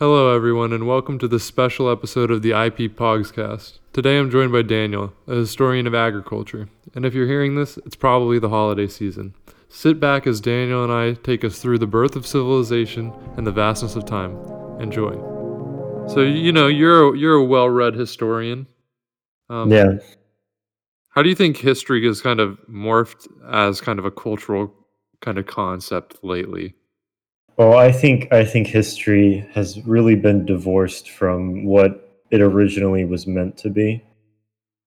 Hello, everyone, and welcome to this special episode of the IP Pogscast. Today I'm joined by Daniel, a historian of agriculture, and if you're hearing this, it's probably the holiday season. Sit back as Daniel and I take us through the birth of civilization and the vastness of time. Enjoy. So you know you're a, you're a well-read historian. Um, yeah. How do you think history has kind of morphed as kind of a cultural kind of concept lately? Well, I think I think history has really been divorced from what it originally was meant to be.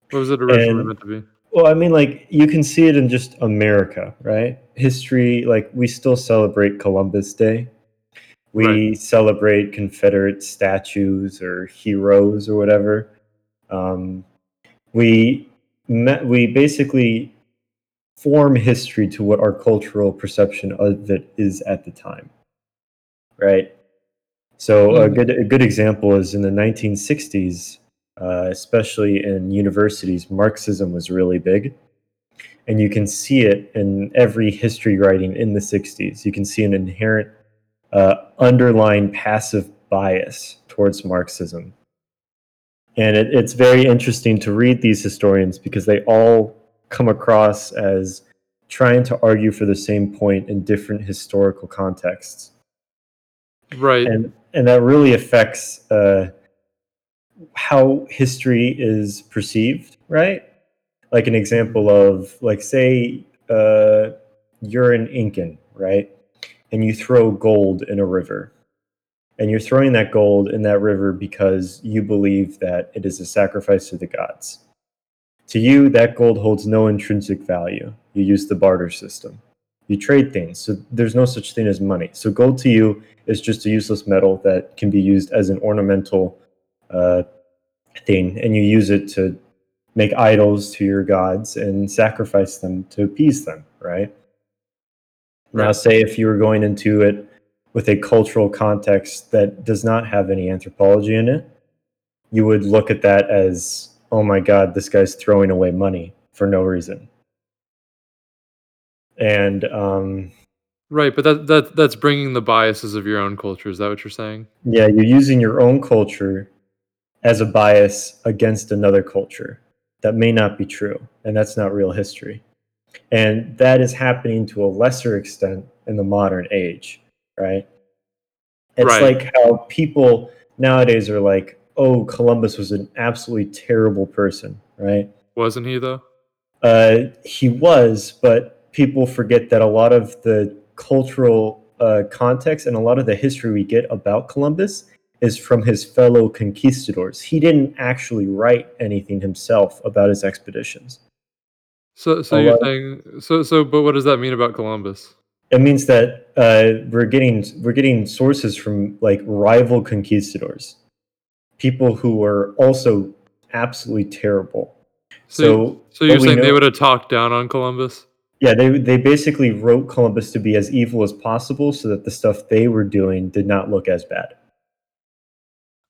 What was it originally and, meant to be? Well, I mean, like you can see it in just America, right? History, like we still celebrate Columbus Day. We right. celebrate Confederate statues or heroes or whatever. Um, we met, we basically form history to what our cultural perception of it is at the time right? So mm-hmm. a good a good example is in the 1960s, uh, especially in universities, Marxism was really big, and you can see it in every history writing in the 60s. You can see an inherent uh, underlying passive bias towards Marxism, and it, it's very interesting to read these historians because they all come across as trying to argue for the same point in different historical contexts right. And and that really affects uh, how history is perceived right? Like an example of like say uh, you're an incan right? And you throw gold in a river. And you're throwing that gold in that river because you believe that it is a sacrifice to the gods. To you that gold holds no intrinsic value. You use the barter system you trade things. So there's no such thing as money. So gold to you is just a useless metal that can be used as an ornamental uh, thing, and you use it to make idols to your gods and sacrifice them to appease them, right? right? Now, say if you were going into it with a cultural context that does not have any anthropology in it, you would look at that as, oh my God, this guy's throwing away money for no reason and um, right but that, that that's bringing the biases of your own culture is that what you're saying? Yeah you're using your own culture as a bias against another culture. That may not be true and that's not real history. And that is happening to a lesser extent in the modern age right? It's right. like how people nowadays are like oh columbus was an absolutely terrible person right? Wasn't he though? Uh, he was but people forget that a lot of the cultural uh, context and a lot of the history we get about Columbus is from his fellow conquistadors. He didn't actually write anything himself about his expeditions. So, so a you're saying so, so, but what does that mean about Columbus? It means that uh, we're getting we're getting sources from like rival conquistadors, people who were also absolutely terrible. So, so, so you're saying know, they would have talked down on Columbus? Yeah, they they basically wrote Columbus to be as evil as possible so that the stuff they were doing did not look as bad.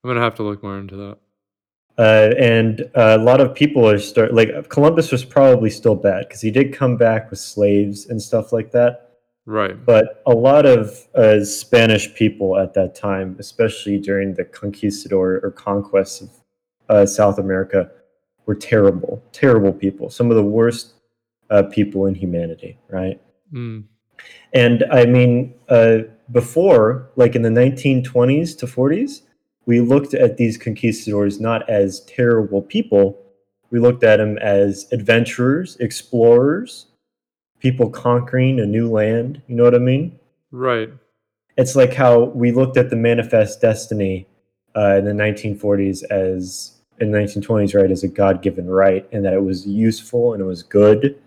I'm gonna have to look more into that. Uh, and uh, a lot of people are start like Columbus was probably still bad because he did come back with slaves and stuff like that. Right. But a lot of uh, Spanish people at that time, especially during the conquistador or conquest of uh, South America, were terrible, terrible people. Some of the worst uh, people in humanity, right? Mm. And I mean, uh, before, like in the 1920s to 40s, we looked at these conquistadors not as terrible people. We looked at them as adventurers, explorers, people conquering a new land. You know what I mean? Right. It's like how we looked at the Manifest Destiny uh, in the 1940s as in the 1920s, right, as a God given right, and that it was useful and it was good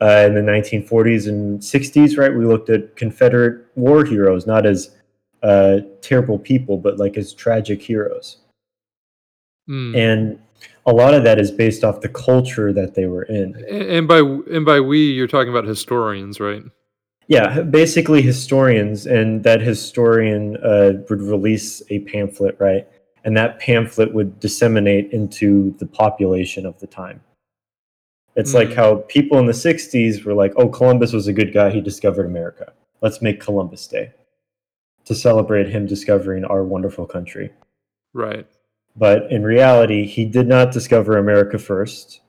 uh, in the 1940s and 60s, right? We looked at Confederate war heroes not as uh, terrible people, but like as tragic heroes. Mm. And a lot of that is based off the culture that they were in. And by and by we, you're talking about historians, right? Yeah, basically historians, and that historian uh, would release a pamphlet, right? And that pamphlet would disseminate into the population of the time. It's mm. like how people in the 60s were like, oh, Columbus was a good guy. He discovered America. Let's make Columbus Day to celebrate him discovering our wonderful country. Right. But in reality, he did not discover America first.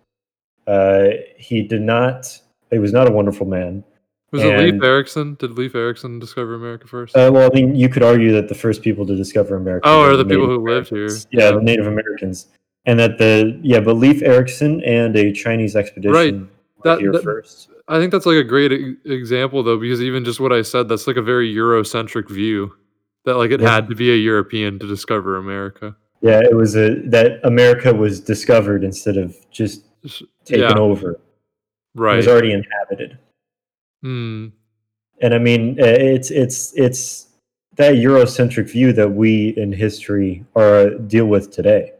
Uh, he did not. He was not a wonderful man. Was it Leif And- Erikson? Did Leif Erikson discover America first? Uh, well, I mean, you could argue that the first people to discover America. Oh, are the people Native who lived here. Yeah, Yeah. the Native Americans, and that the yeah, but Leif Erikson and a Chinese expedition were That- here that- first. I think that's like a great e- example though, because even just what I said, that's like a very Eurocentric view. That like it Yeah. had to be a European to discover America. Yeah, it was a that America was discovered instead of just taken Yeah, over. Right, it was already inhabited. Hmm. and I mean, it's it's it's that Eurocentric view that we in history are deal with today.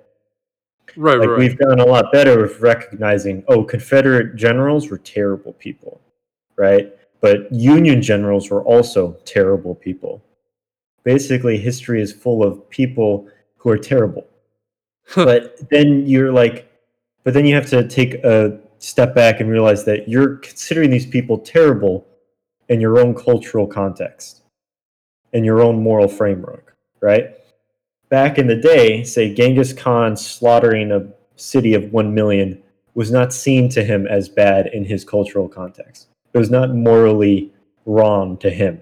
Right, Like right. we've gotten a lot better with recognizing, oh, Confederate generals were terrible people, right? But Union generals were also terrible people. Basically, history is full of people who are terrible. but then you're like, but then you have to take a step back and realize that you're considering these people terrible in your own cultural context, in your own moral framework, right? Back in the day, say Genghis Khan slaughtering a city of 1 million was not seen to him as bad in his cultural context. It was not morally wrong to him,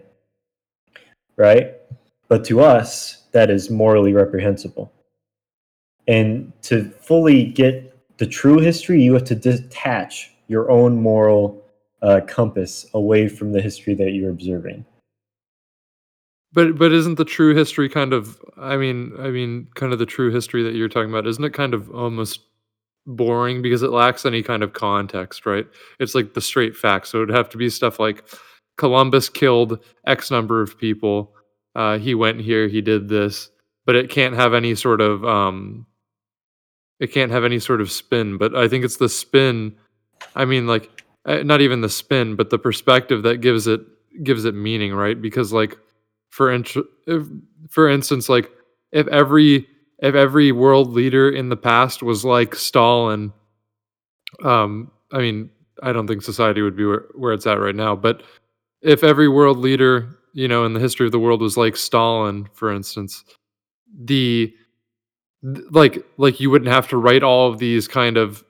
right? But to us, that is morally reprehensible. And to fully get the true history, you have to detach your own moral uh, compass away from the history that you're observing. But but isn't the true history kind of I mean I mean kind of the true history that you're talking about isn't it kind of almost boring because it lacks any kind of context, right? It's like the straight facts. So it'd have to be stuff like Columbus killed X number of people. Uh, he went here, he did this, but it can't have any sort of um, it can't have any sort of spin. But I think it's the spin. I mean, like uh, not even the spin, but the perspective that gives it gives it meaning, right? Because like for int- if, for instance, like if every if every world leader in the past was like Stalin, um, I mean, I don't think society would be where, where it's at right now. But if every world leader, you know, in the history of the world was like Stalin, for instance, the like like you wouldn't have to write all of these kind of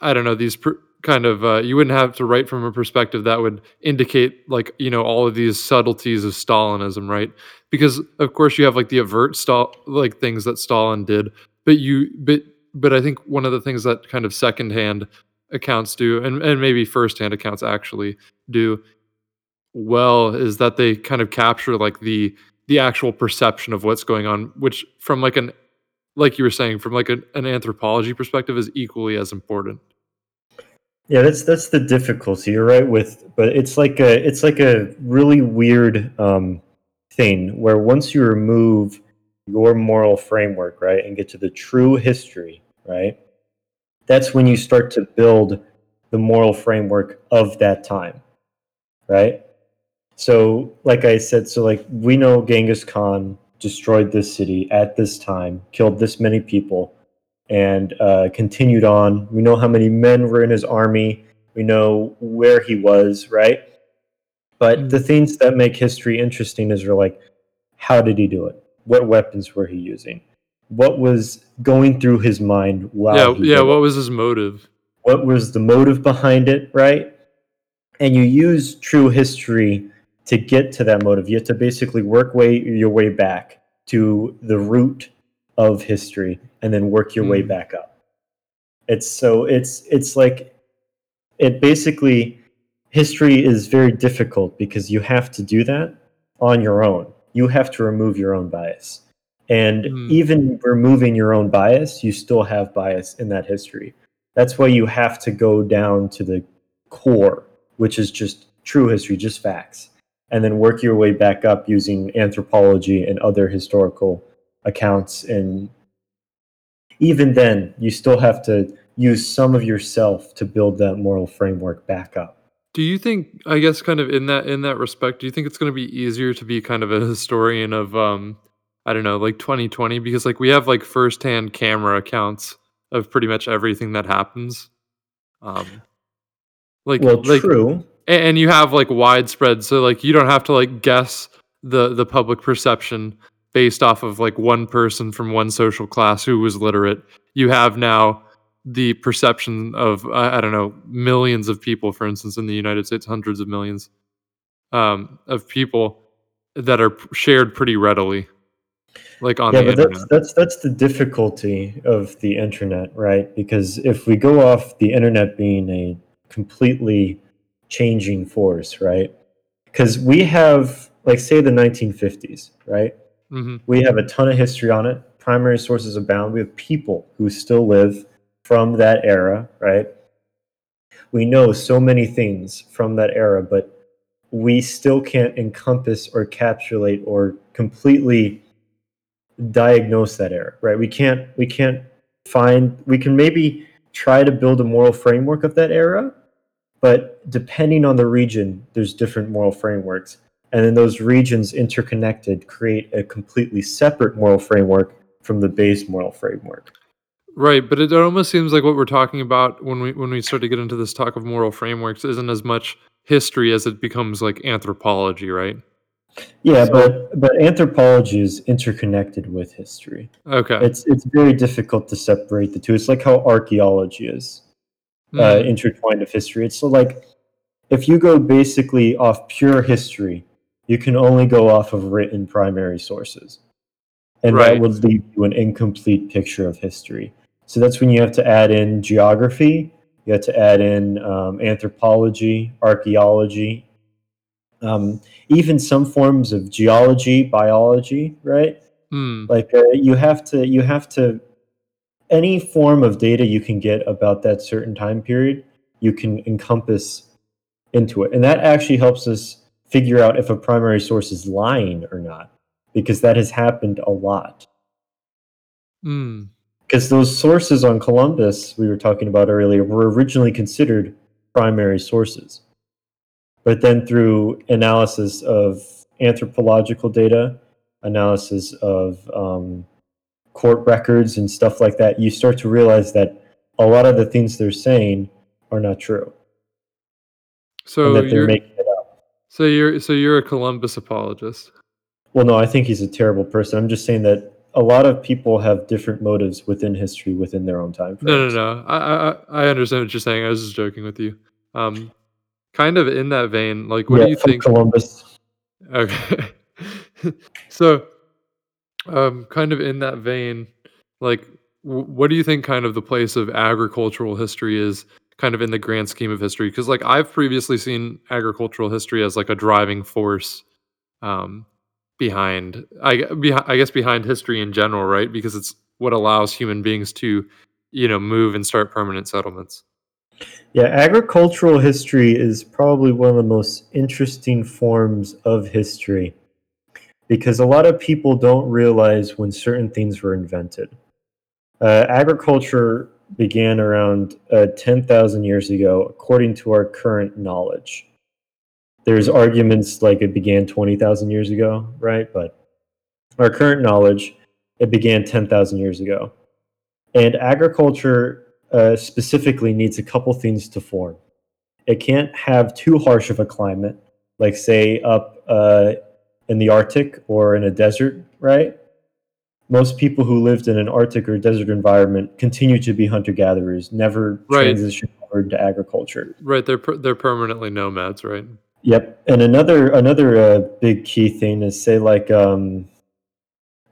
I don't know these pr- kind of uh, you wouldn't have to write from a perspective that would indicate like you know all of these subtleties of Stalinism, right? Because of course you have like the avert Stal like things that Stalin did, but you but but I think one of the things that kind of secondhand accounts do, and and maybe firsthand accounts actually do well, is that they kind of capture like the the actual perception of what's going on, which from like an like you were saying from like an, an anthropology perspective is equally as important. Yeah, that's that's the difficulty. You're right with, but it's like a it's like a really weird um, thing where once you remove your moral framework, right, and get to the true history, right, that's when you start to build the moral framework of that time, right. So, like I said, so like we know Genghis Khan destroyed this city at this time, killed this many people and uh, continued on. We know how many men were in his army. We know where he was, right? But the things that make history interesting is we're like, how did he do it? What weapons were he using? What was going through his mind while yeah, yeah. did it? What was his motive? what was the motive behind it, right? And you use true history to get to that motive. You have to basically work way your way back to the root of history and then work your way Mm. back up. It's so it's it's like it basically history is very difficult because you have to do that on your own. You have to remove your own bias. And Mm. even removing your own bias, you still have bias in that history. That's why you have to go down to the core, which is just true history, just facts, and then work your way back up using anthropology and other historical accounts. And even then, you still have to use some of yourself to build that moral framework back up. Do you think? I guess, kind of in that in that respect, do you think it's going to be easier to be kind of a historian of, um, I don't know, like 2020? Because like we have like firsthand camera accounts of pretty much everything that happens. Um, like, Well, like true. A- and you have like widespread so like you don't have to like guess the the public perception based off of like one person from one social class who was literate. You have now the perception of I, I don't know millions of people, for instance, in the United States, hundreds of millions um, of people that are shared pretty readily, like on yeah, the but internet. that's that's that's the difficulty of the internet, right? Because if we go off the internet being a completely changing force, right? Because we have, like, say, the 1950s, right? Hmm We have a ton of history on it. Primary sources abound. We have people who still live from that era, right? We know so many things from that era, but we still can't encompass or capsulate or completely diagnose that era, right? We can't we can't find we can maybe try to build a moral framework of that era, but depending on the region, there's different moral frameworks. And then those regions interconnected create a completely separate moral framework from the base moral framework. Right, but it almost seems like what we're talking about when we when we start to get into this talk of moral frameworks isn't as much history as it becomes like anthropology, right? Yeah, So- but but anthropology is interconnected with history. Okay. It's it's very difficult to separate the two. It's like how archaeology is. uh, Mhm. intertwined with history. It's so like if you go basically off pure history, you can only go off of written primary sources, and Right. that would leave you an incomplete picture of history. So that's when you have to add in geography, you have to add in um, anthropology, archaeology, um, even some forms of geology, biology, right? Mm. like uh, you have to you have to any form of data you can get about that certain time period you can encompass into it and that actually helps us figure out if a primary source is lying or not because that has happened a lot Mm. because those sources on columbus we were talking about earlier were originally considered primary sources but then through analysis of anthropological data analysis of um, court records and stuff like that, you start to realize that a lot of the things they're saying are not true So and that they're you're making it. So you're so you're a Columbus apologist. Well, no, I think he's a terrible person. I'm just saying that a lot of people have different motives within history within their own time frame. No, no, no. I, I I understand what you're saying. I was just joking with you. Um, kind of in that vein, like, what yeah, do you think? Columbus. Okay. so, um, kind of in that vein, like, w- what do you think kind of the place of agricultural history is kind of in the grand scheme of history? Because, like, I've previously seen agricultural history as like a driving force um, behind, I, I guess, behind history in general, right? Because it's what allows human beings to, you know, move and start permanent settlements. Yeah, agricultural history is probably one of the most interesting forms of history because a lot of people don't realize when certain things were invented. Uh, agriculture began around uh, 10,000 years ago, according to our current knowledge. There's arguments like it began 20,000 years ago, right? But our current knowledge, it began 10,000 years ago. And agriculture uh, specifically needs a couple things to form. It can't have too harsh of a climate, like say up uh, in the Arctic or in a desert, right? Most people who lived in an Arctic or desert environment continue to be hunter gatherers, never Right. transition over to agriculture. Right. They're per- they're permanently nomads, right? Yep. And another another uh, big key thing is say like um,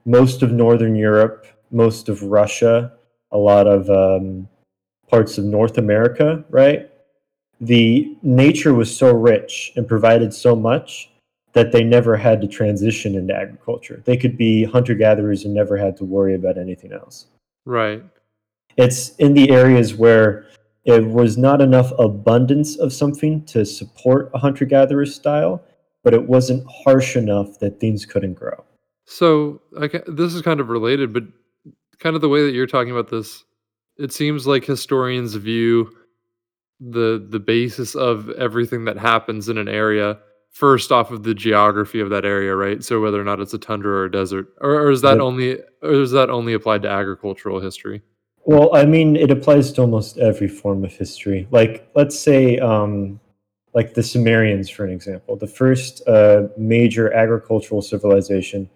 most of Northern Europe, most of Russia, a lot of um, parts of North America, right? The nature was so rich and provided so much that they never had to transition into agriculture. They could be hunter gatherers and never had to worry about anything else. Right. It's in the areas where it was not enough abundance of something to support a hunter gatherer style, but it wasn't harsh enough that things couldn't grow. So, I ca- this is kind of related, but kind of the way that you're talking about this, it seems like historians view the the basis of everything that happens in an area first off of the geography of that area, right? So whether or not it's a tundra or a desert, or, or is that Yep. only or is that only applied to agricultural history? Well, I mean, it applies to almost every form of history. Like, let's say um, like the Sumerians, for an example, the first uh, major agricultural civilization,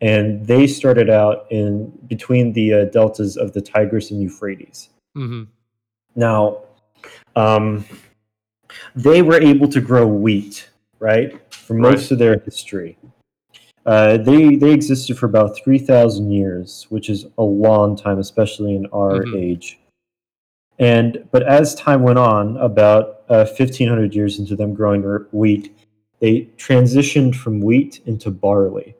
and they started out in between the uh, deltas of the Tigris and Euphrates. hmm Now, um, they were able to grow wheat, right, for most of their history. Uh, they they existed for about three thousand years, which is a long time, especially in our Mhm. age. And but as time went on, about uh, fifteen hundred years into them growing wheat, they transitioned from wheat into barley.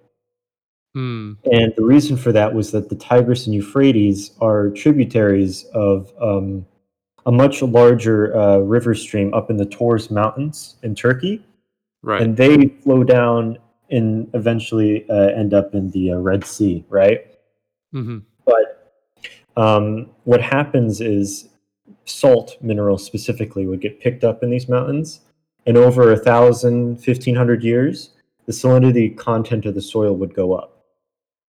Hmm. And the reason for that was that the Tigris and Euphrates are tributaries of um, a much larger uh, river stream up in the Taurus Mountains in Turkey, Right. and they flow down and eventually uh, end up in the uh, Red Sea, right? hmm But um, what happens is salt minerals specifically would get picked up in these mountains, and over a thousand, fifteen hundred years, the salinity content of the soil would go up.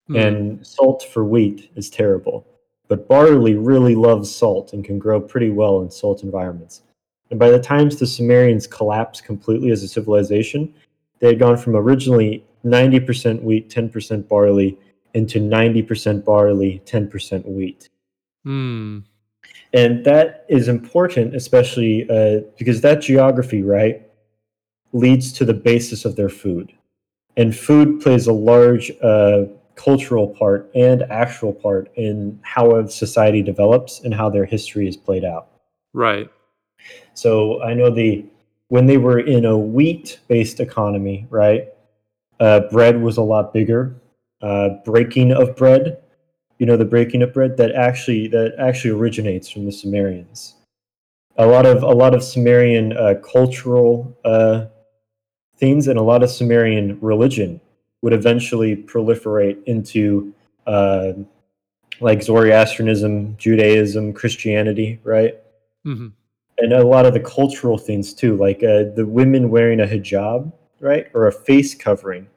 Hmm. And salt for wheat is terrible. But barley really loves salt and can grow pretty well in salt environments. And by the times the Sumerians collapsed completely as a civilization, they had gone from originally 90% wheat, 10% barley, into 90% barley, 10% wheat. Hmm. And that is important, especially uh, because that geography, right, leads to the basis of their food. And food plays a large uh, cultural part and actual part in how a society develops and how their history is played out. Right. So I know the when they were in a wheat-based economy, right? Uh, bread was a lot bigger. Uh, breaking of bread, you know, the breaking of bread that actually that actually originates from the Sumerians. A lot of a lot of Sumerian uh, cultural uh, things and a lot of Sumerian religion would eventually proliferate into uh, like Zoroastrianism, Judaism, Christianity, right? hmm and a lot of the cultural things too, like uh, the women wearing a hijab, right, or a face covering,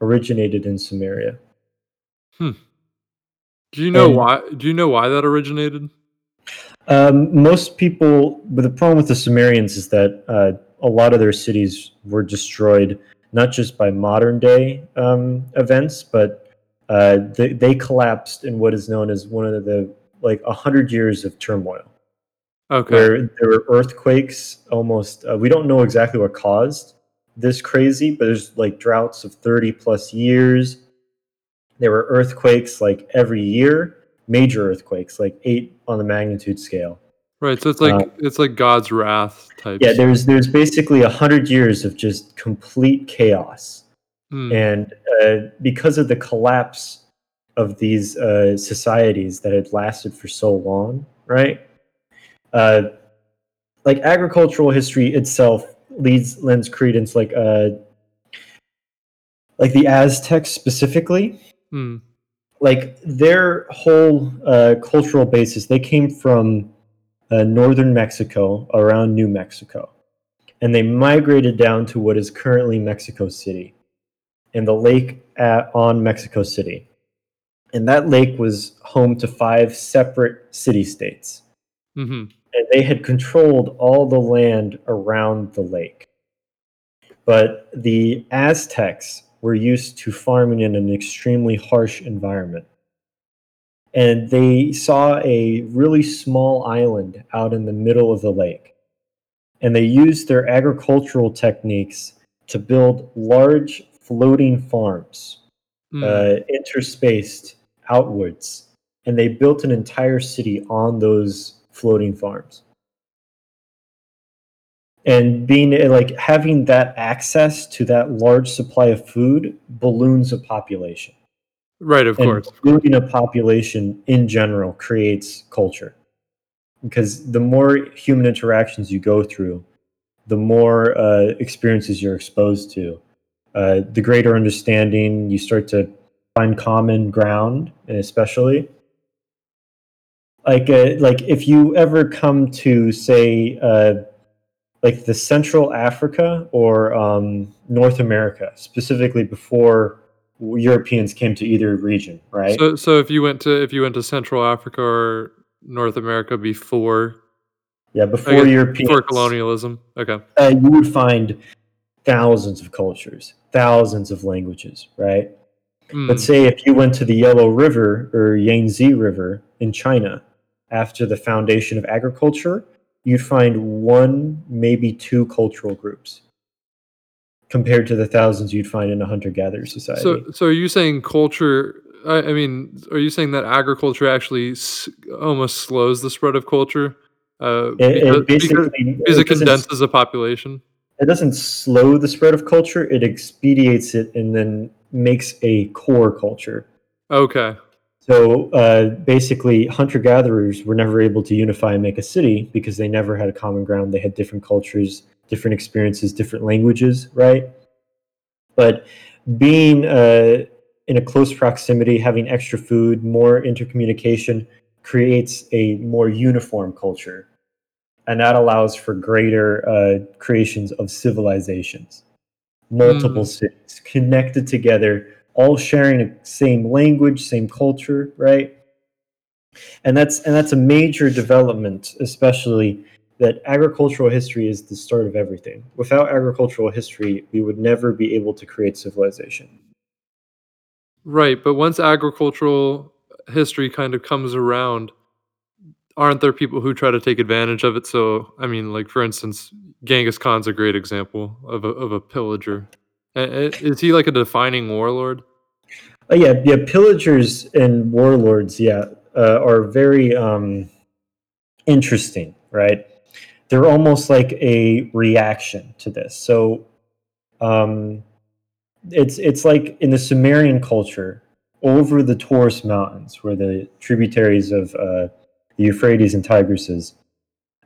originated in Sumeria. Do you know And- why? Do you know why that originated? Um, most people, but the problem with the Sumerians is that uh, a lot of their cities were destroyed, not just by modern day um, events, but uh, they, they collapsed in what is known as one of the like a hundred years of turmoil. Okay. where there were earthquakes almost uh, we don't know exactly what caused this crazy but there's like droughts of 30 plus years there were earthquakes like every year major earthquakes like eight on the magnitude scale Right. So it's like uh, it's like God's wrath type. yeah there's there's basically a hundred years of just complete chaos Hmm. and uh, because of the collapse of these uh, societies that had lasted for so long, right? Uh, like agricultural history itself leads lends credence, like uh, like the Aztecs specifically, Hmm. like their whole uh, cultural basis. They came from uh, northern Mexico, around New Mexico, and they migrated down to what is currently Mexico City and the lake at, on Mexico City. And that lake was home to five separate city states. hmm And they had controlled all the land around the lake. But the Aztecs were used to farming in an extremely harsh environment. And they saw a really small island out in the middle of the lake. And they used their agricultural techniques to build large floating farms Hmm. uh, interspaced outwards, and they built an entire city on those floating farms. And being like having that access to that large supply of food balloons a population. right. Of And course. ballooning a population in general creates culture. Because the more human interactions you go through, the more uh, experiences you're exposed to, uh, the greater understanding you start to find common ground, and especially like uh, like if you ever come to say uh, like the Central Africa or um, North America, specifically before Europeans came to either region, right? So so if you went to if you went to Central Africa or North America before Yeah, before guess Europeans, before colonialism. Okay. uh, you would find thousands of cultures, thousands of languages, right? Hmm. Let's say if you went to the Yellow River or Yangtze River in China after the foundation of agriculture, you'd find one, maybe two cultural groups compared to the thousands you'd find in a hunter gatherer society. So, so are you saying culture? I, I mean, are you saying that agriculture actually s- almost slows the spread of culture? Uh, it, because, it basically because it doesn't- condenses a population. it doesn't slow the spread of culture, it expedites it and then makes a core culture. Okay. So uh, basically, hunter gatherers were never able to unify and make a city because they never had a common ground. They had different cultures, different experiences, different languages, right? But being uh, in a close proximity, having extra food, more intercommunication creates a more uniform culture. And that allows for greater uh, creations of civilizations, multiple cities connected together all sharing the same language, same culture, right? And that's and that's a major development, especially that agricultural history is the start of everything. Without agricultural history, we would never be able to create civilization. Right, but once agricultural history kind of comes around, aren't there people who try to take advantage of it? So, I mean, like for instance, Genghis Khan's a great example of a of a pillager. A- a- Is he like a defining warlord? Uh, yeah, yeah, pillagers and warlords, yeah, uh, are very um, interesting, right? They're almost like a reaction to this. So, um, it's it's like in the Sumerian culture over the Taurus Mountains, where the tributaries of uh, the Euphrates and Tigris is.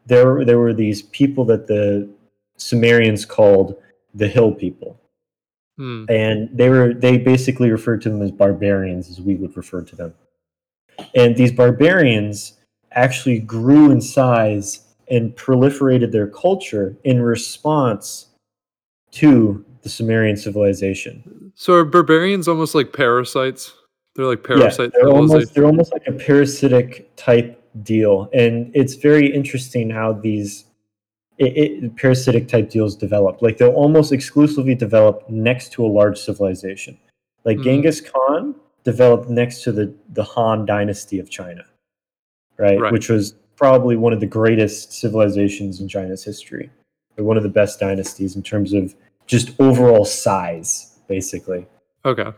There, there were these people that the Sumerians called the hill people Hmm. and they were they basically referred to them as barbarians as we would refer to them and these barbarians actually grew in size and proliferated their culture in response to the sumerian civilization So are barbarians almost like parasites? They're like yeah they're almost they're almost like a parasitic type deal and it's very interesting how these it, it, parasitic type deals develop like they'll almost exclusively develop next to a large civilization like Mhm. genghis khan developed next to the the han dynasty of china right? Right. which was probably one of the greatest civilizations in china's history or one of the best dynasties in terms of just overall size basically Okay.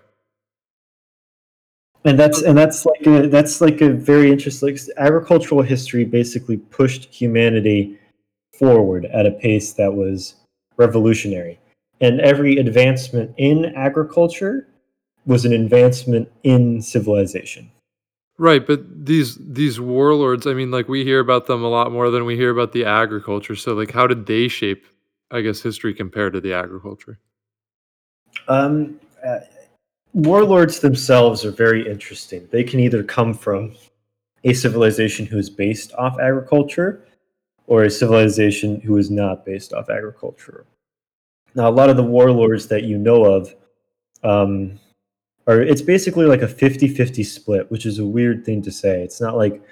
and that's and that's like a that's like a very interesting like, agricultural history basically pushed humanity forward at a pace that was revolutionary and every advancement in agriculture was an advancement in civilization Right, but these these warlords, I mean, like we hear about them a lot more than we hear about the agriculture. So, like, how did they shape, I guess, history compared to the agriculture? um, uh, warlords themselves are very interesting they can either come from a civilization who is based off agriculture or a civilization who is not based off agriculture. Now, a lot of the warlords that you know of um, are it's basically like a 50 50 split, which is a weird thing to say. It's not like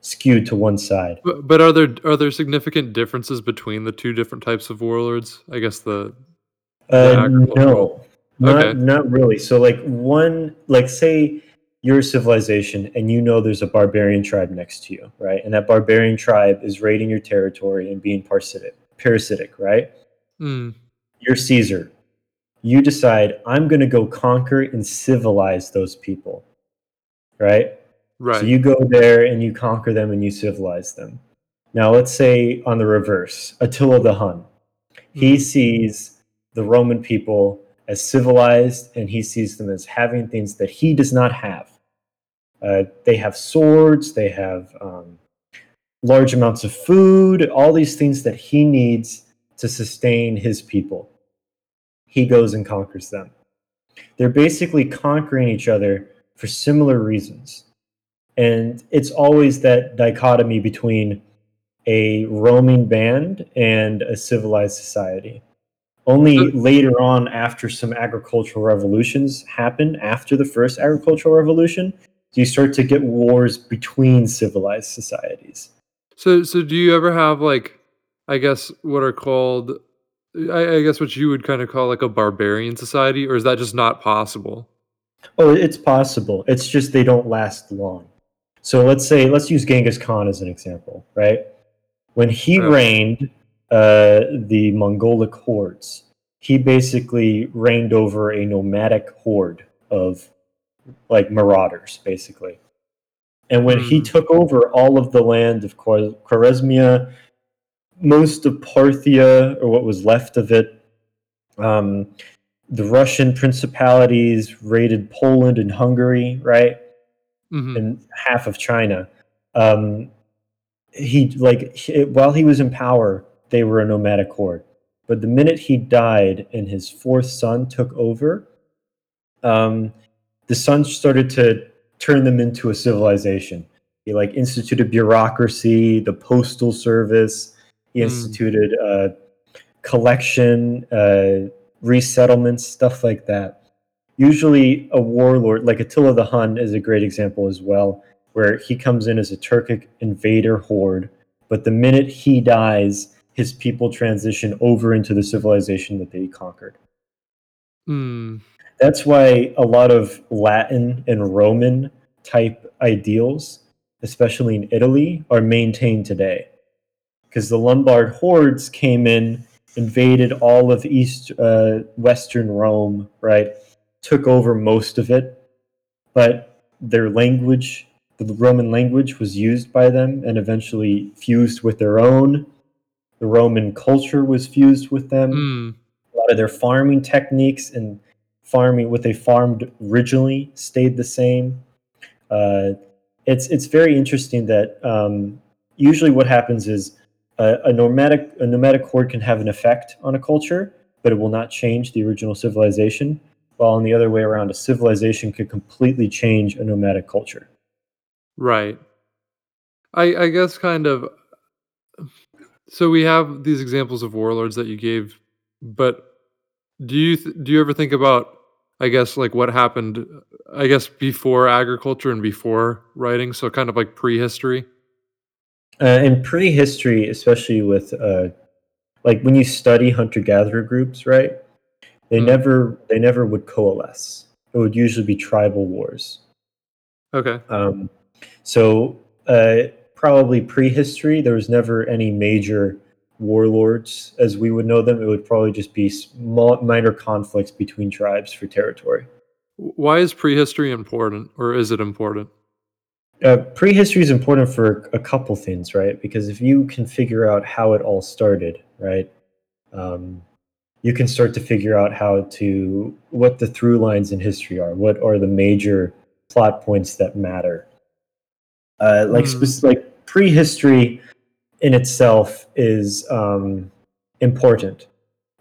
skewed to one side. But, but are there are there significant differences between the two different types of warlords? I guess the Uh, no, not, Okay. not really. So, like, one, like, say you're a civilization and you know there's a barbarian tribe next to you, right? And that barbarian tribe is raiding your territory and being parasitic, parasitic right? Hmm. you're Caesar. You decide, I'm going to go conquer and civilize those people. Right? right. So you go there and you conquer them and you civilize them. Now, let's say on the reverse, Attila the Hun. He Mhm. sees the Roman people as civilized and he sees them as having things that he does not have. Uh, they have swords, they have um, large amounts of food, all these things that he needs to sustain his people. He goes and conquers them. They're basically conquering each other for similar reasons. And it's always that dichotomy between a roaming band and a civilized society. Only later on, after some agricultural revolutions happen, after the first agricultural revolution, you start to get wars between civilized societies. So so do you ever have like I guess what are called I, I guess what you would kind of call like a barbarian society, or is that just not possible? Oh, it's possible. It's just they don't last long. So let's say let's use Genghis Khan as an example, right? When he Yeah. reigned uh, the Mongolic hordes, he basically reigned over a nomadic horde of like marauders, basically. And when he Hmm. took over all of the land of Khwarezmia, most of Parthia, or what was left of it, um, the Russian principalities raided Poland and Hungary, right? hmm and half of China. Um, he like he- while he was in power, they were a nomadic horde. But the minute he died and his fourth son took over, um, the son started to turn them into a civilization. He like instituted bureaucracy, the postal service. He Hmm. instituted uh, collection, uh, resettlements, stuff like that usually a warlord like Attila the Hun is a great example as well, where he comes in as a Turkic invader horde, but the minute he dies, his people transition over into the civilization that they conquered. Mm. That's why a lot of Latin and Roman type ideals, especially in Italy, are maintained today. Because the Lombard hordes came in, invaded all of East, uh, Western Rome, right? Took over most of it, but their language, the Roman language, was used by them and eventually fused with their own. The Roman culture was fused with them Mm. a lot of their farming techniques and farming what they farmed originally stayed the same. Uh, it's it's very interesting that um, usually what happens is a, a nomadic a nomadic horde can have an effect on a culture, but it will not change the original civilization. While on the other way around, a civilization could completely change a nomadic culture. Right. I I guess kind of so we have these examples of warlords that you gave, but do you th- do you ever think about I guess like what happened I guess before agriculture and before writing, so kind of like prehistory? Uh, in prehistory, especially with uh, like when you study hunter gatherer groups, right? They Hmm. never they never would coalesce. It would usually be tribal wars. Okay. Um, so uh, probably prehistory, there was never any major warlords as we would know them. It would probably just be small, minor conflicts between tribes for territory. Why is prehistory important or is it important? Uh, prehistory is important for a couple things, right? Because if you can figure out how it all started, right, um, you can start to figure out how to what the through lines in history are. What are the major plot points that matter? Uh, like, Hmm. spec- like prehistory in itself is um, important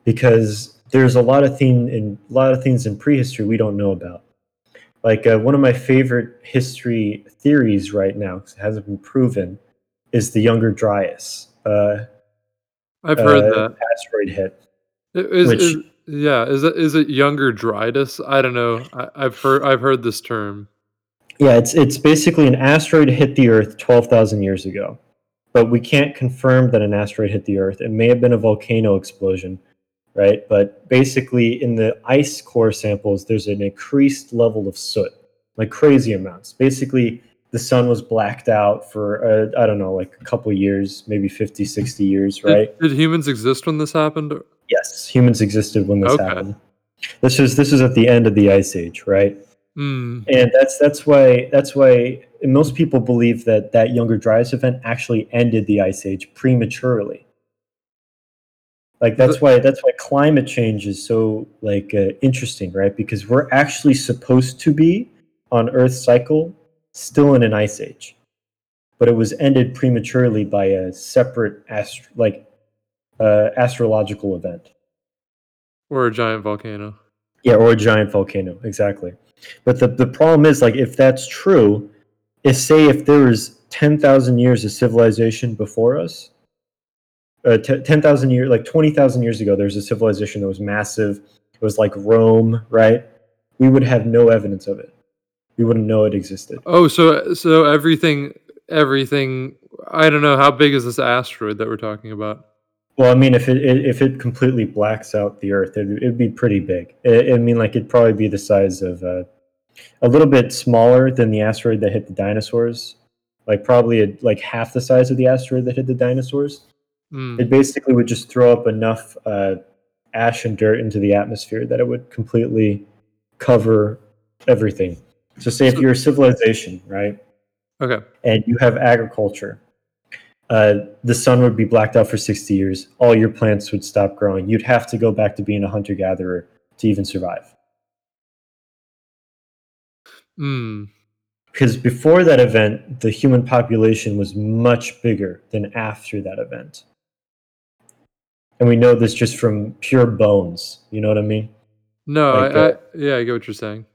because there's a lot of thing in a lot of things in prehistory we don't know about like uh, one of my favorite history theories right now, because it hasn't been proven is the younger dryas uh, I've heard uh, that. asteroid hit Is, which- is yeah, is it is it younger Dryas? I don't know. I, I've heard I've heard this term. yeah it's it's basically an asteroid hit the earth 12,000 years ago but we can't confirm that an asteroid hit the earth. It may have been a volcano explosion right? But basically in the ice core samples there's an increased level of soot like crazy amounts. Basically the sun was blacked out for uh, i don't know like a couple years maybe 50 60 years Did- right? Did, humans exist when this happened? yes humans existed when this Okay. happened. This is this is at the end of the ice age right Hmm. and that's that's why that's why most people believe that that younger dryas event actually ended the ice age prematurely like that's why that's why climate change is so like uh, interesting right because we're actually supposed to be on earth's cycle still in an ice age but it was ended prematurely by a separate ast- like uh, astrological event Or a giant volcano. yeah, or a giant volcano, exactly. But the, the problem is, like, if that's true, if say if there was ten thousand years of civilization before us, uh, t- ten thousand years, like twenty thousand years ago, there was a civilization that was massive. It was like Rome, right? We would have no evidence of it. We wouldn't know it existed. Oh, so so everything everything I don't know how big is this asteroid that we're talking about. Well, I mean, if it, it if it completely blacks out the Earth, it, it'd be pretty big. I I mean, like it'd probably be the size of uh, a little bit smaller than the asteroid that hit the dinosaurs. Like probably a, like half the size of the asteroid that hit the dinosaurs. Mm. It basically would just throw up enough uh, ash and dirt into the atmosphere that it would completely cover everything. So, say if you're a civilization, right? Okay. and you have agriculture, uh, the sun would be blacked out for 60 years. All your plants would stop growing. You'd have to go back to being a hunter gatherer to even survive. Mm. Because before that event, the human population was much bigger than after that event. And we know this just from pure bones. You know what I mean? No, Like, I, I, yeah, I get what you're saying.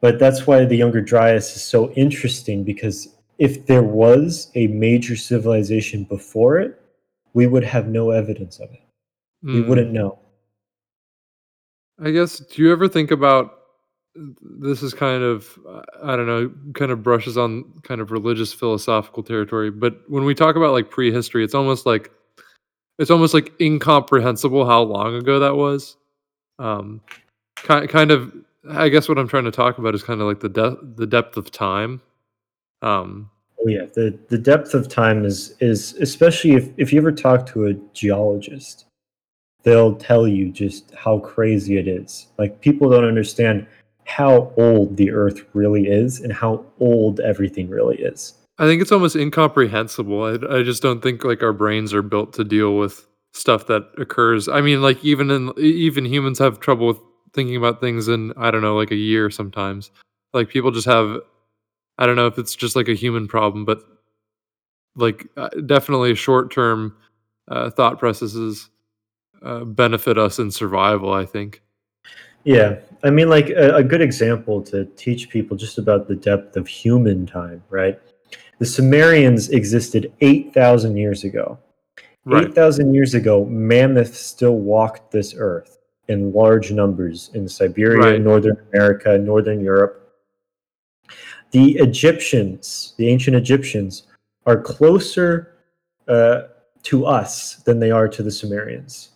But that's why the Younger Dryas is so interesting because if there was a major civilization before it, we would have no evidence of it. We Mm. wouldn't know. I guess. Do you ever think about? This is kind of I don't know, kind of brushes on kind of religious philosophical territory. But when we talk about like prehistory, it's almost like it's almost like incomprehensible how long ago that was. Um, kind kind of. I guess what I'm trying to talk about is kind of like the de- the depth of time. Um, Oh yeah, the the depth of time is is especially if if you ever talk to a geologist, they'll tell you just how crazy it is. Like people don't understand how old the earth really is and how old everything really is. I think it's almost incomprehensible. I, I just don't think like our brains are built to deal with stuff that occurs. I mean, like even in even humans have trouble with thinking about things in I don't know, like a year sometimes. Like people just have I don't know if it's just like a human problem, but like uh, definitely short term uh, thought processes uh, benefit us in survival. I think. Yeah, I mean, like a, a good example to teach people just about the depth of human time, right? The Sumerians existed 8,000 years ago. Right. 8,000 years ago, mammoths still walked this earth in large numbers in Siberia, Right. Northern America, Northern Europe. The Egyptians, the ancient Egyptians, are closer uh, to us than they are to the Sumerians.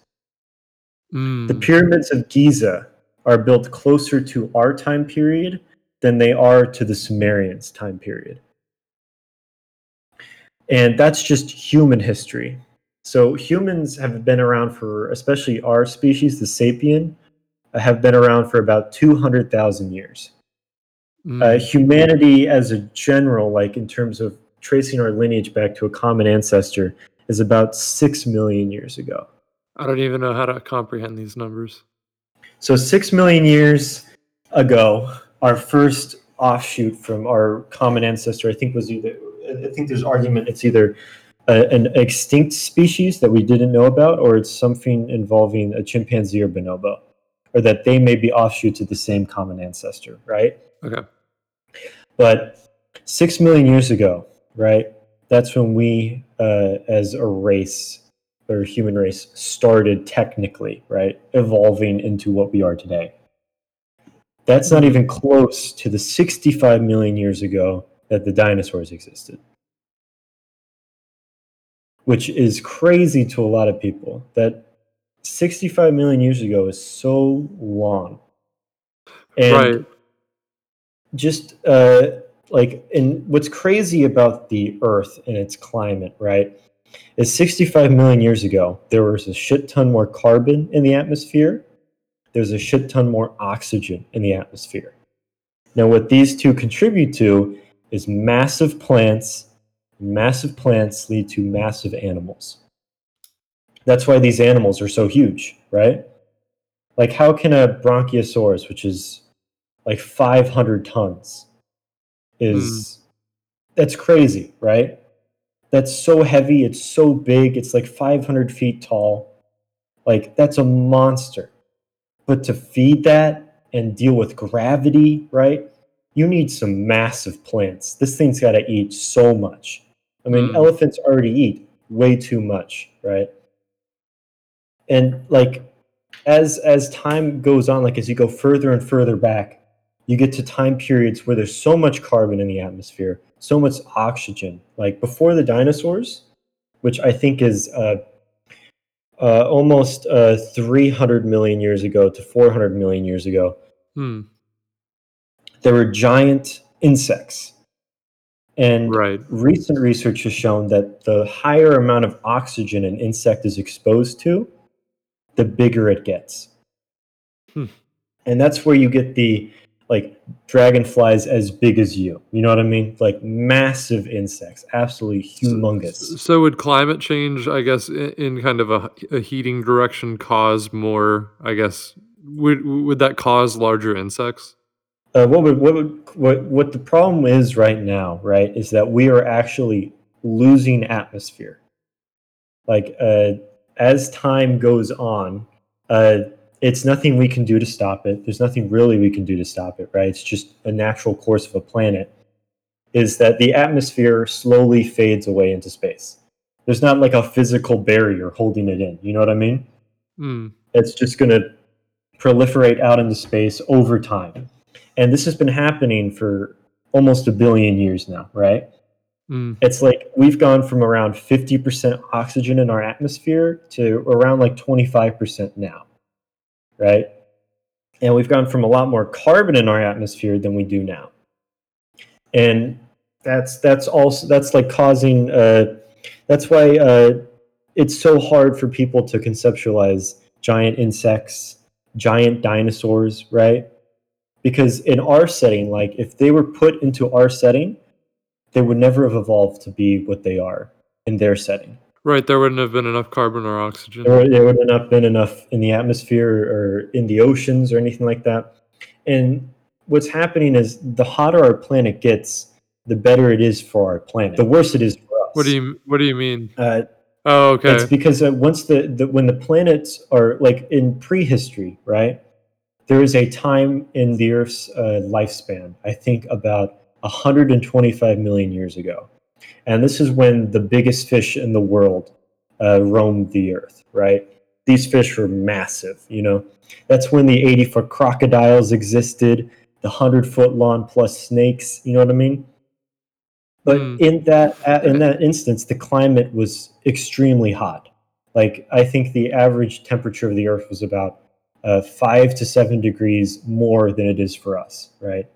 Mm. The pyramids of Giza are built closer to our time period than they are to the Sumerians' time period. And that's just human history. So humans have been around for, especially our species, the sapien, uh, have been around for about 200,000 years. Mm. Uh, humanity, as a general, like in terms of tracing our lineage back to a common ancestor, is about 6 million years ago. I don't even know how to comprehend these numbers. So six million years ago, our first offshoot from our common ancestor, I think, was either. I think there's argument it's either a, an extinct species that we didn't know about, or it's something involving a chimpanzee or bonobo, or that they may be offshoots of the same common ancestor, right? Okay. But six million years ago, right? That's when we, uh, as a race or human race, started technically, right, evolving into what we are today. That's not even close to the 65 million years ago that the dinosaurs existed, which is crazy to a lot of people. That 65 million years ago is so long. And right. Just uh, like and what's crazy about the earth and its climate right is 65 million years ago there was a shit ton more carbon in the atmosphere there's a shit ton more oxygen in the atmosphere. Now what these two contribute to is massive plants massive plants lead to massive animals. That's why these animals are so huge right? Like how can a bronchiosaurus which is like 500 tons is that's crazy right? That's so heavy it's so big it's like 500 feet tall. Like that's a monster. But to feed that and deal with gravity right? You need some massive plants. This thing's got to eat so much. I mean Mm. elephants already eat way too much right? And like as as time goes on like as you go further and further back you get to time periods where there's so much carbon in the atmosphere, so much oxygen. Like before the dinosaurs, which I think is uh, uh, almost uh, 300 million years ago to 400 million years ago, Hmm. there were giant insects. And Right. recent research has shown that the higher amount of oxygen an insect is exposed to, the bigger it gets. Hmm. And that's where you get the like dragonflies as big as you. You know what I mean? Like massive insects, absolutely humongous. So would climate change, I guess, in, in kind of a, a heating direction, cause more? I guess would would that cause larger insects? Uh, what would what would what what the problem is right now, right, is that we are actually losing atmosphere. Like uh, as time goes on, uh, it's nothing we can do to stop it. There's nothing really we can do to stop it, right? It's just a natural course of a planet. Is that the atmosphere slowly fades away into space? There's not like a physical barrier holding it in. You know what I mean? Hmm. it's just going to proliferate out into space over time. And this has been happening for almost a billion years now, right? Hmm. It's like we've gone from around 50% oxygen in our atmosphere to around like 25% now, right? And we've gone from a lot more carbon in our atmosphere than we do now. And that's that's also that's like causing uh that's why uh it's so hard for people to conceptualize giant insects, giant dinosaurs, right? Because in our setting, like if they were put into our setting, they would never have evolved to be what they are in their setting. Right. There wouldn't have been enough carbon or oxygen. There, there would have not been enough in the atmosphere or in the oceans or anything like that. And what's happening is the hotter our planet gets, the better it is for our planet. The worse it is for us. What do you What do you mean? Uh, Oh, okay. It's because uh, once the, the when the planets are like in prehistory, right? There is a time in the Earth's uh, lifespan. I think about 125 million years ago, and this is when the biggest fish in the world uh, roamed the Earth. Right? These fish were massive. You know, that's when the 80 foot crocodiles existed, the 100 foot long plus snakes. You know what I mean? But Hmm. in that uh, in that instance, the climate was extremely hot. Like I think the average temperature of the Earth was about uh, five to seven degrees more than it is for us, right?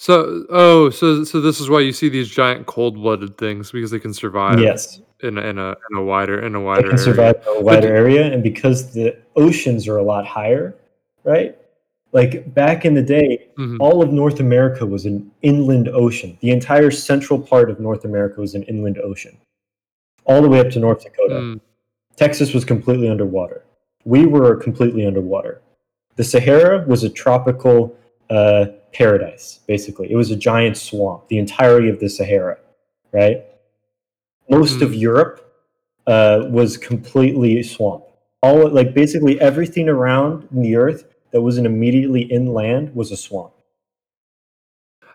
So, oh, so so this is why you see these giant cold-blooded things because they can survive yes, in a, in a in a wider in a they wider can area. survive in a wider do- area, and because the oceans are a lot higher, right? Like back in the day, Mhm. all of North America was an inland ocean. The entire central part of North America was an inland ocean, all the way up to North Dakota. Mm. Texas was completely underwater. We were completely underwater. The Sahara was a tropical uh, paradise, basically. It was a giant swamp, the entirety of the Sahara, right? Most of Mm. Europe uh, was completely swamp. All like basically everything around the earth that wasn't immediately inland was a swamp.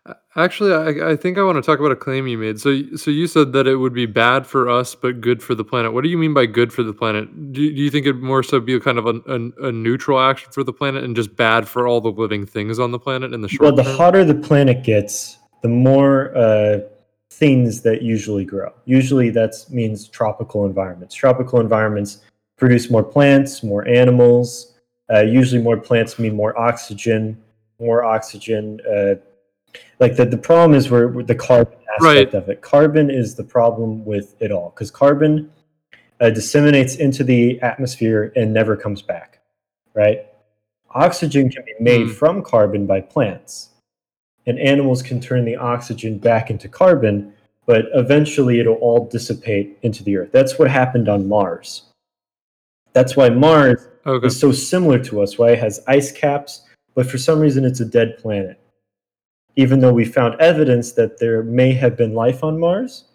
A- Actually, I, I think I want to talk about a claim you made. So, y- so you said that it would be bad for us, but good for the planet. What do you mean by good for the planet? Do, do you think it more so be kind of a, a, a neutral action for the planet and just bad for all the living things on the planet in the short Well, the term? hotter the planet gets, the more uh, things that usually grow. Usually that means tropical environments. Tropical environments produce more plants, more animals. Uh, usually, more plants mean more oxygen. More oxygen. Uh, like the, the problem is where where the carbon aspect Right. of it. Carbon is the problem with it all because carbon uh, disseminates into the atmosphere and never comes back. Right? Oxygen can be made Mm. from carbon by plants, and animals can turn the oxygen back into carbon, but eventually it'll all dissipate into the earth. That's what happened on Mars. That's why Mars Okay. is so similar to us, why it has ice caps, but for some reason it's a dead planet. Even though we found evidence that there may have been life on Mars,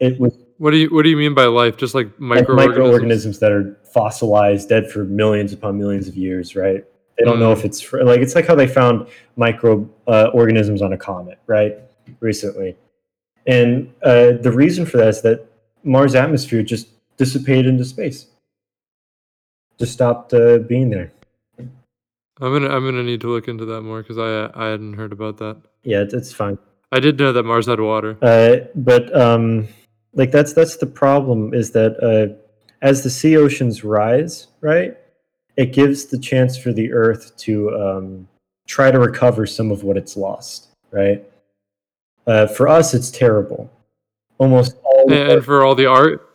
it was What do you What do you mean by life? Just like like microorganisms? microorganisms that are fossilized, dead for millions upon millions of years, right? They don't know if it's fr- like it's like how they found micro uh, organisms on a comet, right? Recently, and uh, the reason for that is that Mars' atmosphere just dissipated into space, just stopped uh, being there. I'm gonna I'm gonna need to look into that more because I I hadn't heard about that. Yeah, it's, it's fine. I did know that Mars had water. Uh, but um, like that's that's the problem is that uh, as the sea oceans rise, right, it gives the chance for the Earth to um, try to recover some of what it's lost, right? Uh, for us, it's terrible. Almost all. And, and for all the art,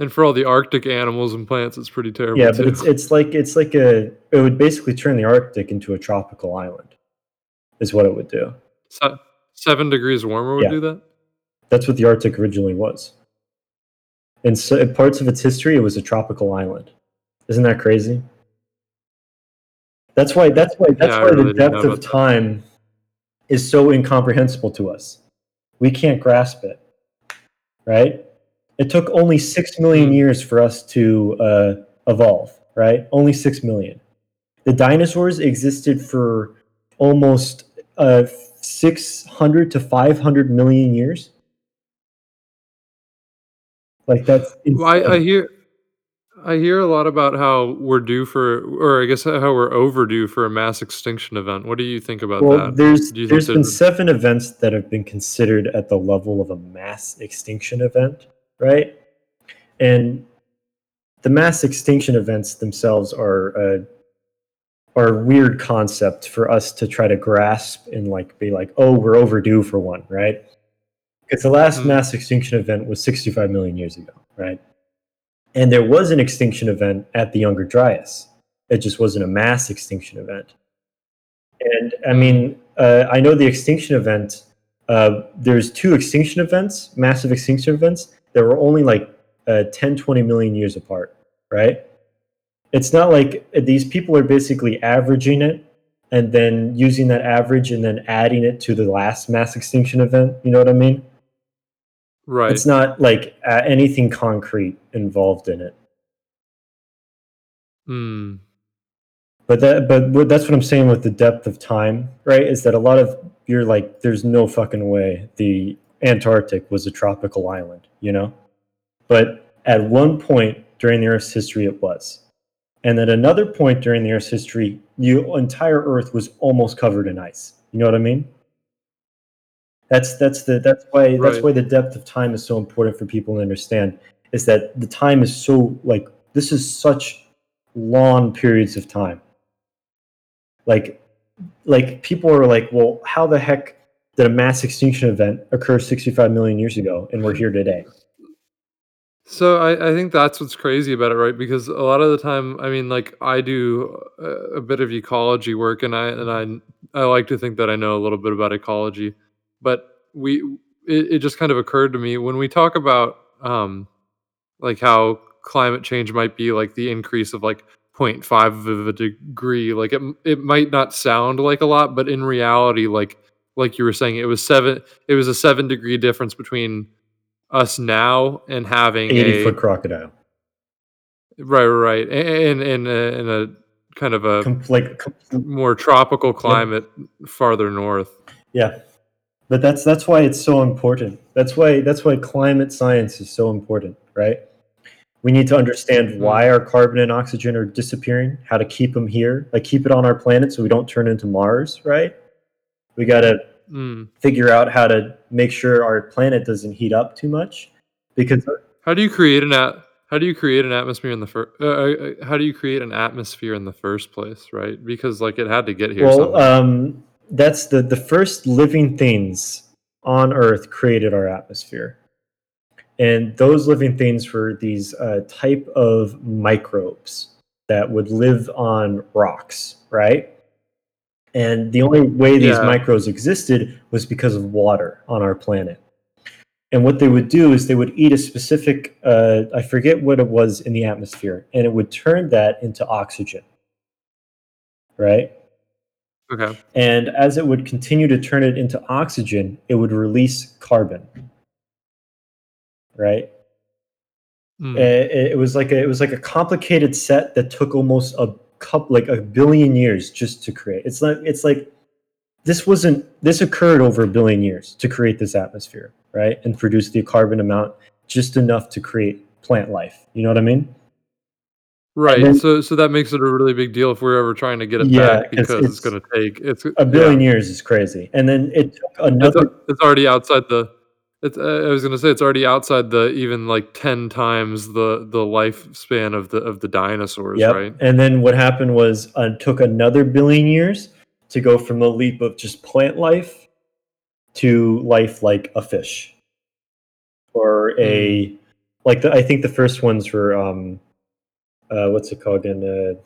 and for all the Arctic animals and plants, it's pretty terrible. yeah, too. but it's it's like it's like a it would basically turn the Arctic into a tropical island, is what it would do. Se- seven degrees warmer would Yeah. do that. That's what the Arctic originally was. In so, in parts of its history, it was a tropical island. Isn't that crazy? That's why. That's why. That's Yeah, why really the depth of time is so incomprehensible to us. We can't grasp it. Right? It took only six million Hmm. years for us to uh, evolve. Right? Only six million. The dinosaurs existed for almost uh, six hundred to five hundred million years. Like that's Well, I, I hear I hear a lot about how we're due for, or I guess how we're overdue for a mass extinction event. What do you think about well, that? there's Do you think there's been seven events that have been considered at the level of a mass extinction event, right? And the mass extinction events themselves are uh, are a weird concept for us to try to grasp and like be like, oh, we're overdue for one, right? Because the last Mhm. mass extinction event was 65 million years ago, right? And there was an extinction event at the Younger Dryas. It just wasn't a mass extinction event. And I mean, uh, I know the extinction event. Uh, there's two extinction events, massive extinction events, that were only like uh, 10, 20 million years apart, right? It's not like uh, these people are basically averaging it and then using that average and then adding it to the last mass extinction event. You know what I mean? right? It's not like uh, anything concrete involved in it. Hmm. But that, but what, that's what I'm saying with the depth of time, right? Is that a lot of you're like, there's no fucking way the Antarctic was a tropical island, you know? But at one point during the Earth's history, it was, and at another point during the Earth's history, the entire Earth was almost covered in ice. You know what I mean? That's that's the that's why that's why the depth of time is so important for people to understand. Is that the time is so like this is such long periods of time like like people are like well how the heck did a mass extinction event occurred 65 million years ago and we're here today So I, I think that's what's crazy about it, right? Because a lot of the time, I mean, like I do a, a bit of ecology work, and I and I I like to think that I know a little bit about ecology, but we it, it just kind of occurred to me when we talk about um like how climate change might be like the increase of like 0.5 of a degree like it, it might not sound like a lot but in reality like like you were saying it was seven it was a seven degree difference between us now and having 80 a foot crocodile. Right right right. And in a, in a kind of a like more tropical climate farther north. Yeah. But that's that's why it's so important. That's why that's why climate science is so important right? We need to understand mm-hmm. why our carbon and oxygen are disappearing how to keep them here like keep it on our planet so we don't turn into mars right we got to Mm. figure out how to make sure our planet doesn't heat up too much because how do you create an at how do you create an atmosphere in the first uh, uh, how do you create an atmosphere in the first place right? Because like it had to get here well um that's the the first living things on earth created our atmosphere. And those living things were these uh, type of microbes that would live on rocks right and the only way these Yeah. microbes existed was because of water on our planet and what they would do is they would eat a specific uh, i forget what it was in the atmosphere and it would turn that into oxygen right okay and as it would continue to turn it into oxygen, it would release carbon. Right? Mm. It, it was like a, it was like a complicated set that took almost a couple like a billion years just to create. It's like it's like this wasn't this occurred over a billion years to create this atmosphere, right? And produce the carbon amount just enough to create plant life. You know what I mean? Right. then- so so that makes it a really big deal if we're ever trying to get it Yeah, back 'cause because it's, it's going to take it's a billion years is crazy. And then it took Yeah. It's, another it's already outside the. It's, uh, I was going to say it's already outside the even like ten times the the lifespan of the of the dinosaurs, Yep. right? And then what happened was uh, it took another billion years to go from a leap of just plant life to life like a fish or a like the, I think the first ones were um uh what's it called again uh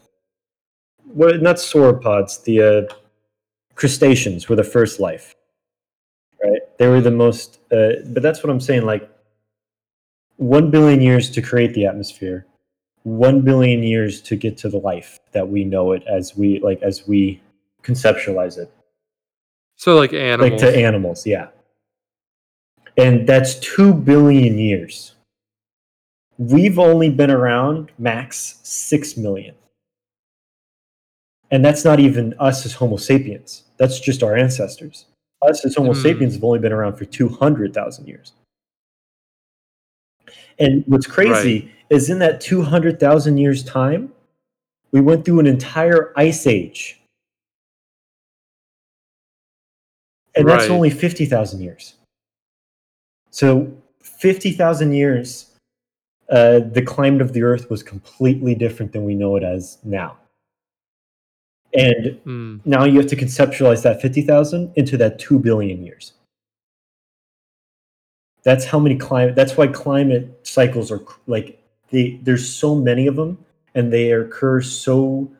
what not sauropods the uh crustaceans were the first life they were the most uh, but that's what I'm saying like 1 billion years to create the atmosphere 1 billion years to get to the life that we know it as we like as we conceptualize it. So like animals. like to animals yeah. And that's 2 billion years. We've only been around max 6 million. And that's not even us as homo sapiens. That's just our ancestors us as homo Hmm. sapiens have only been around for 200000 years and what's crazy is in that 200000 years time we went through an entire ice age and that's only 50,000 years. So 50,000 years, uh, the climate of the Earth was completely different than we know it as now. And Mm, now you have to conceptualize that 50,000 into that 2 billion years. That's how many climate, that's why climate cycles are like, they, there's so many of them and they occur so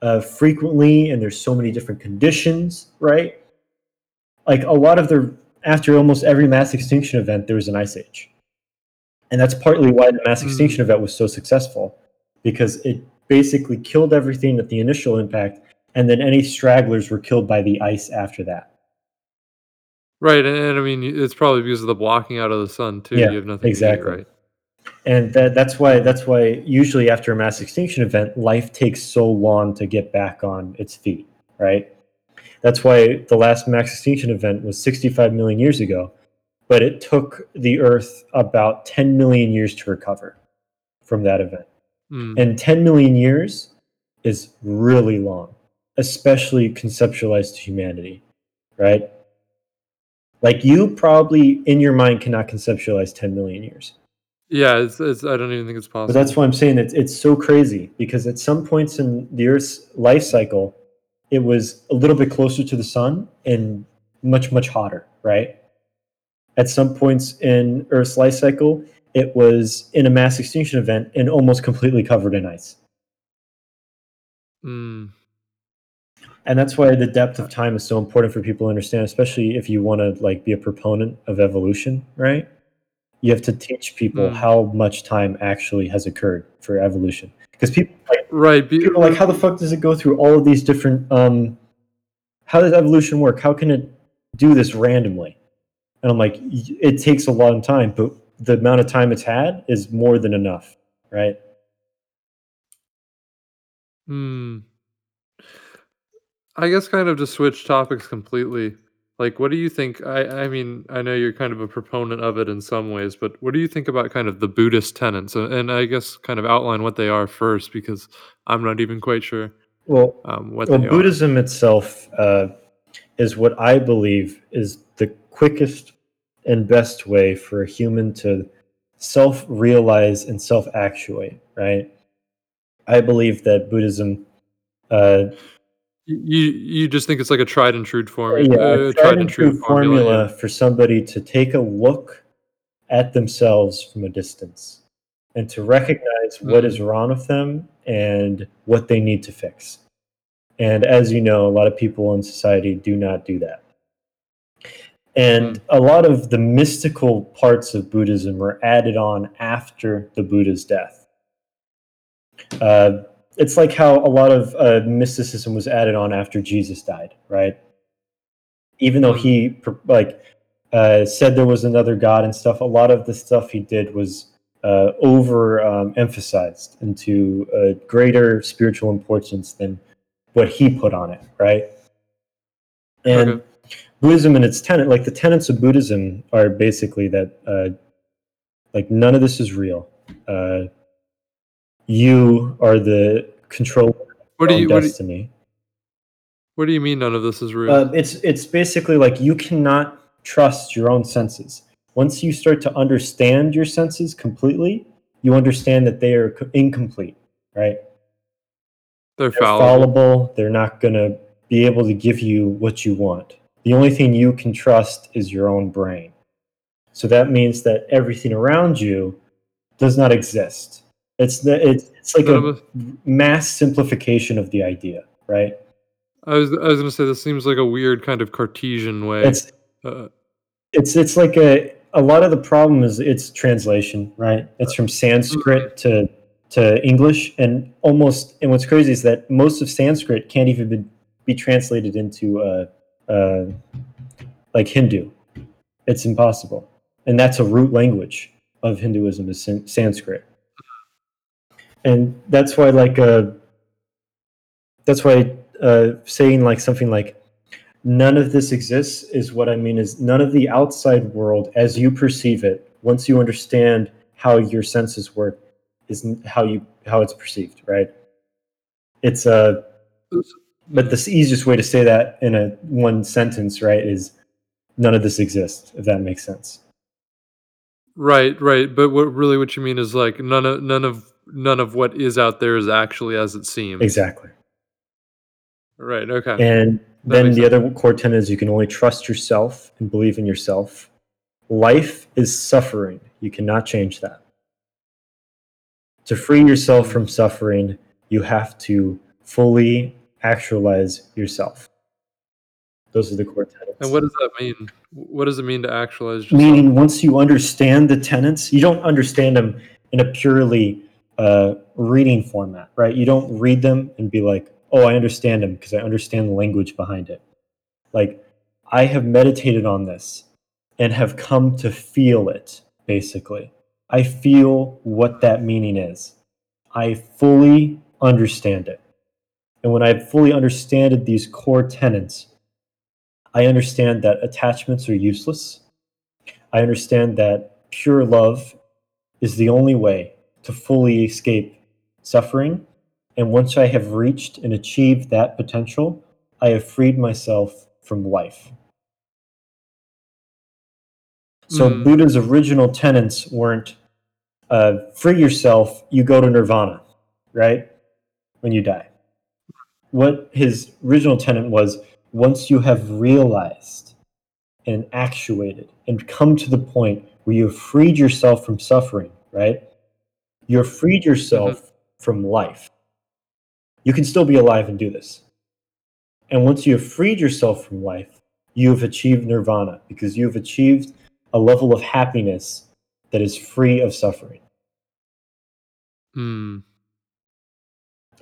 uh, frequently and there's so many different conditions, right? Like a lot of the, after almost every mass extinction event, there was an ice age. And that's partly why the mass Mm. extinction event was so successful because it basically killed everything at the initial impact and then any stragglers were killed by the ice after that. right, and, and I mean it's probably because of the blocking out of the sun too. Yeah, you have nothing exactly. eat, right? And that, that's why that's why usually after a mass extinction event, life takes so long to get back on its feet, right? That's why the last mass extinction event was 65 million years ago, but it took the Earth about 10 million years to recover from that event. Mm, And 10 million years is really long, especially conceptualized to humanity, right? Like you probably in your mind cannot conceptualize 10 million years. yeah, it's, it's I don't even think it's possible. But that's why I'm saying that it's so crazy because at some points in the Earth's life cycle, it was a little bit closer to the sun and much, much hotter, right? At some points in Earth's life cycle, it was in a mass extinction event and almost completely covered in ice. Mm, and that's why the depth of time is so important for people to understand especially if you want to like be a proponent of evolution right you have to teach people Mm. how much time actually has occurred for evolution because people like, right. Be, people are like how the fuck does it go through all of these different um how does evolution work how can it do this randomly and i'm like it takes a long time but the amount of time it's had is more than enough right Hmm. I guess kind of to switch topics completely. Like, what do you think? I, I mean, I know you're kind of a proponent of it in some ways, but what do you think about kind of the Buddhist tenets? And, and I guess kind of outline what they are first, because I'm not even quite sure well um, what well they are. buddhism itself uh, is what i believe is the quickest and best way for a human to self-realize and self-actuate right i believe that buddhism uh, You you just think it's like a tried and true formula, yeah, uh, a tried and true formula for somebody to take a look at themselves from a distance and to recognize what is wrong with them and what they need to fix. And as you know, a lot of people in society do not do that. And a lot of the mystical parts of Buddhism were added on after the Buddha's death. Uh, it's like how a lot of uh, mysticism was added on after Jesus died, right? Even though he like uh, said there was another God and stuff, a lot of the stuff he did was uh, over um, emphasized into a greater spiritual importance than what he put on it, right? And Okay. Buddhism and its tenet, like the tenets of Buddhism, are basically that uh, like none of this is real. You are the controller What do of you what do, destiny. what do you mean none of this is real? Uh, it's it's basically like you cannot trust your own senses. Once you start to understand your senses completely, you understand that they are co- incomplete, right? They're They're fallible. fallible. They're not going to be able to give you what you want. The only thing you can trust is your own brain. So that means that everything around you does not exist. It's the it's, it's like a a- mass simplification of the idea, right? I was I was gonna say this seems like a weird kind of Cartesian way. It's uh, it's it's like a a lot of the problem is it's translation, right? It's from Sanskrit to to English, and almost and what's crazy is that most of Sanskrit can't even be, be translated into uh, uh, like Hindu. It's impossible, and that's a root language of Hinduism is Sanskrit, and that's why like uh, that's why uh, saying like something like none of this exists is what I mean is none of the outside world as you perceive it, once you understand how your senses work, is how you how it's perceived, right? It's a but the easiest way to say that in a one sentence, right, is none of this exists, if that makes sense. right, right. But what really what you mean is like none of none of none of what is out there is actually as it seems. Exactly. Right. Okay. And That then the other core tenet is you can only trust yourself and believe in yourself. Life is suffering. You cannot change that. To free yourself from suffering, you have to fully actualize yourself. Those are the core tenets. and what does that mean? What does it mean to actualize yourself? Meaning, once you understand the tenets, you don't understand them in a purely uh, reading format, right? You don't read them and be like, oh, I understand them because I understand the language behind it. Like, I have meditated on this and have come to feel it, basically. I feel what that meaning is. I fully understand it. And when I fully understand these core tenets, I understand that attachments are useless. I understand that pure love is the only way to fully escape suffering. And once I have reached and achieved that potential, I have freed myself from life. So Mm. Buddha's original tenets weren't uh, free yourself, you go to nirvana, right? When you die. What his original tenet was once you have realized and actuated and come to the point where you have freed yourself from suffering, right? You have freed yourself from life. You can still be alive and do this. And once you have freed yourself from life, you have achieved nirvana because you have achieved a level of happiness that is free of suffering. Hmm.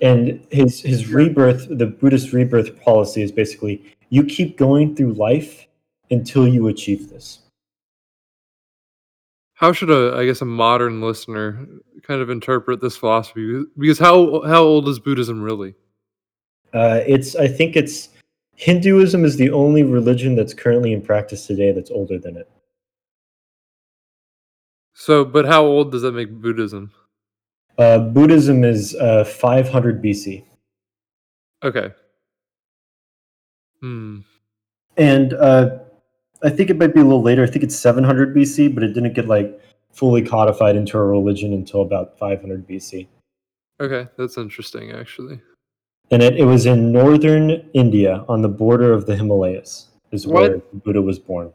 And his his rebirth, the Buddhist rebirth policy is basically you keep going through life until you achieve this. How should a I guess a modern listener kind of interpret this philosophy? Because how how old is Buddhism really? Uh, it's I think it's Hinduism is the only religion that's currently in practice today that's older than it. So, but how old does that make Buddhism? Uh, Buddhism is uh, 500 BC, Okay. Hmm. and uh, I think it might be a little later. I think it's 700 BC, but it didn't get like fully codified into a religion until about 500 BC. Okay, that's interesting actually. And it, it was in northern India on the border of the Himalayas, is What? where Buddha was born.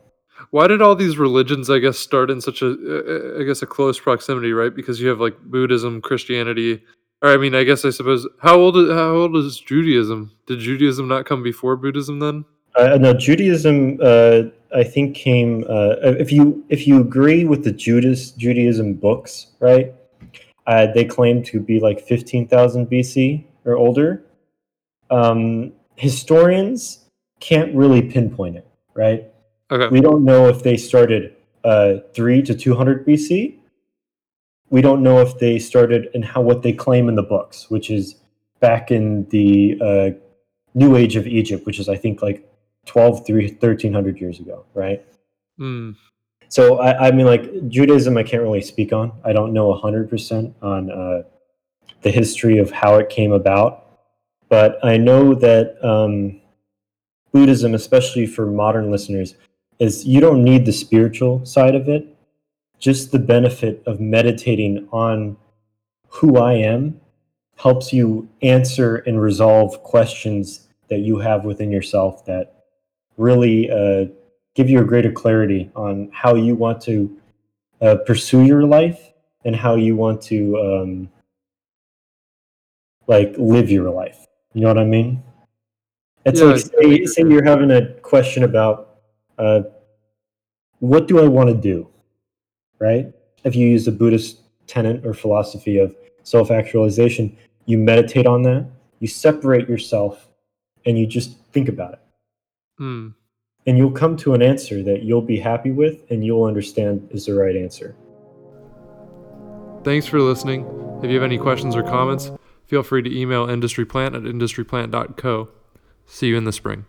Why did all these religions, I guess, start in such a, uh, guess, a close proximity, right? Because you have like Buddhism, Christianity, or I mean, I guess I suppose how old is, how old is Judaism? Did Judaism not come before Buddhism then? Uh, no, Judaism, uh, I think, came. Uh, if you if you agree with the Judas Judaism books, right? Uh, they claim to be like fifteen thousand BC or older. Um, historians can't really pinpoint it, right? Okay. We don't know if they started uh, three to two hundred BC. We don't know if they started and how what they claim in the books, which is back in the uh, New Age of Egypt, which is I think like 12, 3, 1300 years ago, right? Hmm. So I, I mean, like Judaism, I can't really speak on. I don't know hundred percent on uh, the history of how it came about. But I know that um, Buddhism, especially for modern listeners, is you don't need the spiritual side of it, just the benefit of meditating on who I am helps you answer and resolve questions that you have within yourself that really uh, give you a greater clarity on how you want to uh, pursue your life and how you want to um, like live your life. You know what I mean? It's Yeah, like say, say you're having a question about uh, what do I want to do, right? If you use the Buddhist tenet or philosophy of self-actualization, you meditate on that, you separate yourself, and you just think about it, Hmm. and you'll come to an answer that you'll be happy with, and you'll understand is the right answer. Thanks for listening. If you have any questions or comments, feel free to email industryplant at industryplant.co. See you in the spring.